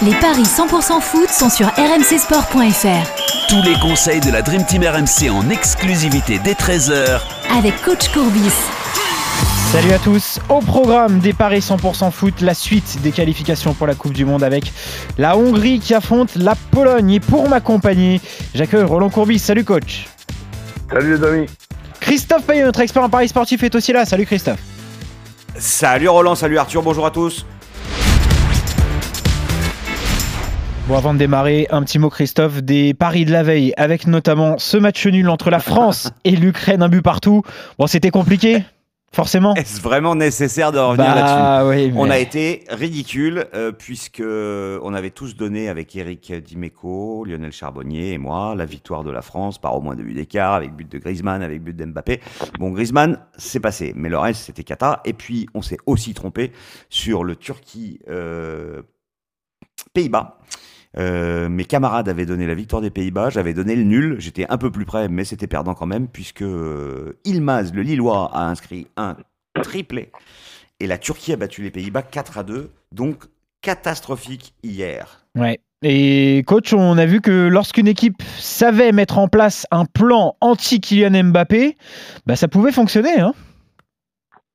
Les paris 100% foot sont sur rmcsport.fr. Tous les conseils de la Dream Team RMC en exclusivité dès 13h avec coach Courbis. Salut à tous, au programme des paris 100% foot, la suite des qualifications pour la Coupe du Monde avec la Hongrie qui affronte la Pologne. Et pour m'accompagner, j'accueille Roland Courbis. Salut coach. Salut les amis. Christophe Payet, notre expert en paris sportif, est aussi là. Salut Christophe. Salut Roland, salut Arthur, bonjour à tous. Bon, avant de démarrer, un petit mot, Christophe, des paris de la veille, avec notamment ce match nul entre la France et l'Ukraine, un but partout. Bon, c'était compliqué, forcément. Est-ce vraiment nécessaire de revenir Bah, là-dessus? oui, mais- On a été ridicule euh, puisque on avait tous donné avec Eric Dimeco, Lionel Charbonnier et moi la victoire de la France par au moins deux buts d'écart avec but de Griezmann, avec but d'Mbappé. Bon, Griezmann, c'est passé, mais le reste c'était cata. Et puis on s'est aussi trompé sur le Turquie euh, Pays-Bas. Euh, mes camarades avaient donné la victoire des Pays-Bas, j'avais donné le nul, j'étais un peu plus près, mais c'était perdant quand même, puisque euh, Ilmaz, le Lillois, a inscrit un triplé, et la Turquie a battu les Pays-Bas 4 à 2, donc catastrophique hier. Ouais. Et coach, on a vu que lorsqu'une équipe savait mettre en place un plan anti-Kylian Mbappé, bah, ça pouvait fonctionner. Hein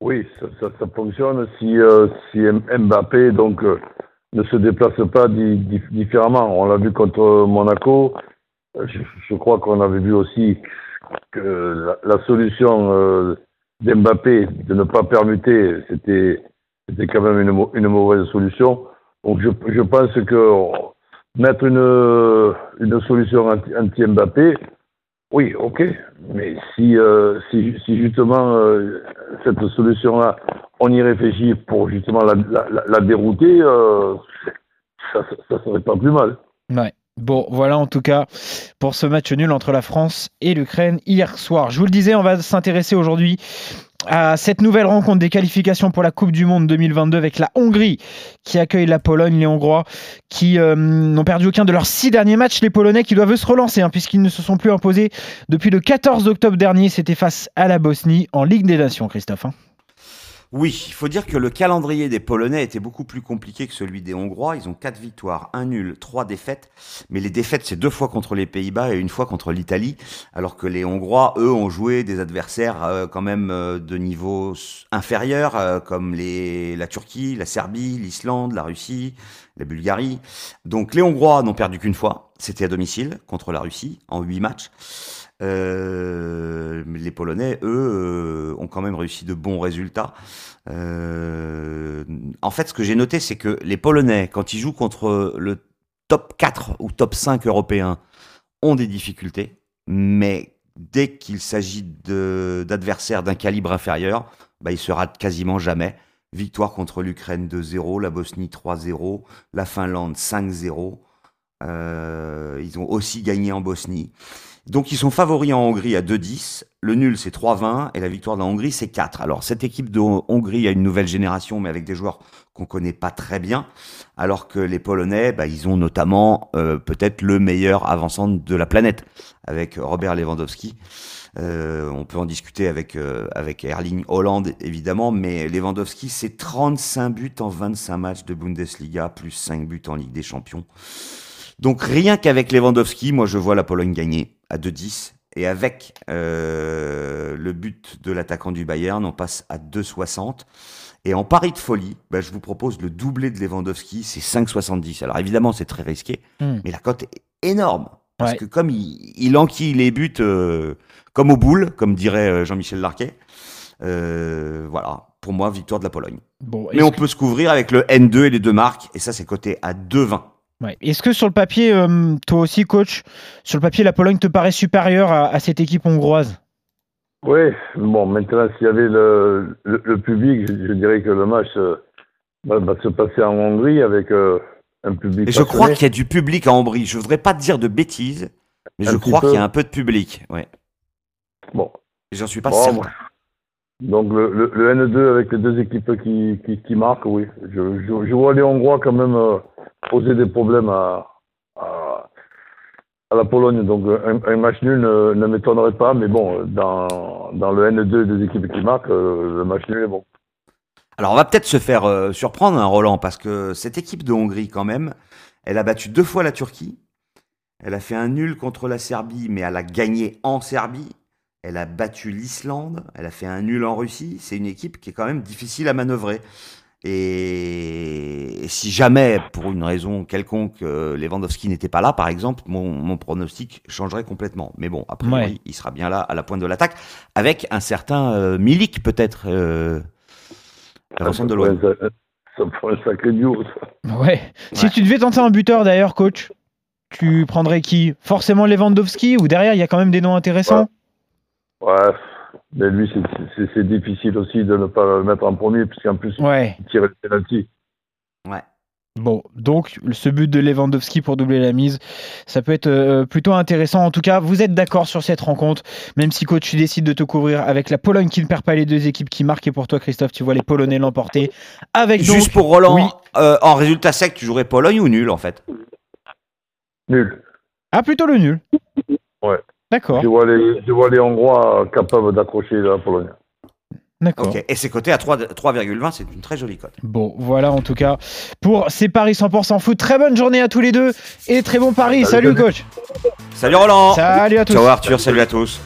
Oui, ça, ça, ça fonctionne si, euh, si Mbappé donc, euh, ne se déplace pas di- di- différemment. On l'a vu contre Monaco. Je, crois qu'on avait vu aussi que la, solution euh, d'Mbappé de ne pas permuter, c'était c'était quand même une, mau- une mauvaise solution. Donc je, pense que mettre une, une solution anti- anti-Mbappé, oui, ok. Mais si, euh, si, si justement euh, cette solution-là, on y réfléchit pour justement la, la, la- dérouter, euh, ça, ça serait pas plus mal. Bon, voilà en tout cas pour ce match nul entre la France et l'Ukraine hier soir. Je vous le disais, on va s'intéresser aujourd'hui à cette nouvelle rencontre des qualifications pour la Coupe du Monde 2022 avec la Hongrie qui accueille la Pologne, les Hongrois qui euh, n'ont perdu aucun de leurs six derniers matchs, les Polonais qui doivent se relancer hein, puisqu'ils ne se sont plus imposés depuis le 14 octobre dernier, c'était face à la Bosnie en Ligue des Nations, Christophe. hein. Oui, il faut dire que le calendrier des Polonais était beaucoup plus compliqué que celui des Hongrois. Ils ont quatre victoires, un nul, trois défaites. Mais les défaites, c'est deux fois contre les Pays-Bas et une fois contre l'Italie. Alors que les Hongrois, eux, ont joué des adversaires euh, quand même euh, de niveau inférieur, euh, comme la Turquie, la Serbie, l'Islande, la Russie, la Bulgarie. Donc les Hongrois n'ont perdu qu'une fois. C'était à domicile contre la Russie en huit matchs. Euh, les Polonais, eux, euh, ont quand même réussi de bons résultats. Euh, en fait, ce que j'ai noté, c'est que les Polonais, quand ils jouent contre le top 4 ou top 5 européens, ont des difficultés, mais dès qu'il s'agit d'adversaires d'un calibre inférieur, bah, ils se ratent quasiment jamais. Victoire contre l'Ukraine 2-0, la Bosnie 3-0, la Finlande 5-0. Euh, ils ont aussi gagné en Bosnie. Donc ils sont favoris en Hongrie à 2-10, le nul c'est 3-20 et la victoire de la Hongrie c'est 4. Alors cette équipe de Hongrie a une nouvelle génération mais avec des joueurs qu'on connaît pas très bien, alors que les Polonais, bah, ils ont notamment euh, peut-être le meilleur avançant de la planète avec Robert Lewandowski. Euh, on peut en discuter avec, avec Erling Holland évidemment, mais Lewandowski c'est 35 buts en 25 matchs de Bundesliga plus 5 buts en Ligue des Champions. Donc rien qu'avec Lewandowski, moi je vois la Pologne gagner à 2-10. Et avec euh, le but de l'attaquant du Bayern, on passe à 2,60. Et en pari de folie, bah, je vous propose le doublé de Lewandowski, c'est 5,70. Alors évidemment, c'est très risqué, Hmm. mais la cote est énorme. Parce Ouais. que comme il, il enquille les buts euh, comme au boule, comme dirait euh, Jean-Michel Larquet, euh, voilà, pour moi, victoire de la Pologne. Bon, Mais on que- peut se couvrir avec le N2 et les deux marques, et ça, c'est coté à 2,20. Ouais. Est-ce que sur le papier, euh, toi aussi, coach, sur le papier, la Pologne te paraît supérieure à, à cette équipe hongroise? Oui, bon, maintenant, s'il y avait le, le, le public, je, je dirais que le match euh, va, va se passer en Hongrie avec euh, un public. Et je crois qu'il y a du public à Ambry. Je voudrais pas te dire de bêtises, mais Un je crois qu'il y a un peu de public. Ouais. Bon, Et J'en suis pas Bon, certain. moi. Donc le, le, le N2 avec les deux équipes qui, qui, qui marquent, oui. Je, je, je vois les Hongrois quand même euh, poser des problèmes à, à, la Pologne. Donc un, match nul ne, ne m'étonnerait pas, mais bon, dans, dans le N2 des équipes qui marquent, euh, le match nul est bon. Alors on va peut-être se faire euh, surprendre, hein, Roland, parce que cette équipe de Hongrie, quand même, Elle a battu deux fois la Turquie. Elle a fait un nul contre la Serbie, mais elle a gagné en Serbie. Elle a battu l'Islande. Elle a fait un nul en Russie. C'est une équipe qui est quand même difficile à manœuvrer. Et si jamais, pour une raison quelconque, euh, Lewandowski n'était pas là, par exemple, mon, mon pronostic changerait complètement. Mais bon, après, Ouais. il sera bien là à la pointe de l'attaque, avec un certain euh, Milik peut-être. Euh, de ça, l'OM. ferait un- ça ferait un sacré duo, ça. Ouais. Si Ouais. tu devais tenter un buteur d'ailleurs, coach, tu prendrais qui? Forcément Lewandowski ou derrière il y a quand même des noms intéressants? Ouais, mais lui, c'est- difficile aussi de ne pas le mettre en premier, puisqu'en plus, Ouais. il tire le penalty. Ouais. Bon, donc ce but de Lewandowski pour doubler la mise, ça peut être euh, plutôt intéressant. En tout cas, vous êtes d'accord sur cette rencontre, même si coach, tu décides de te couvrir avec la Pologne qui ne perd pas les deux équipes qui marquent. Et pour toi, Christophe, tu vois les Polonais l'emporter. Avec donc, Juste pour Roland, oui. euh, en résultat sec, tu jouerais Pologne ou nul en fait? Nul. Ah, plutôt le nul. Ouais. D'accord, Je vois, les, je vois les Hongrois capables d'accrocher la Pologne. d'accord. Ok. Et c'est coté à 3 3,20, c'est une très jolie cote. Bon, voilà en tout cas pour ces paris 100% foot. Très bonne journée à tous les deux et très bon pari. Salut, Salut, salut. coach. Salut Roland Salut à tous. Ciao Arthur, salut à tous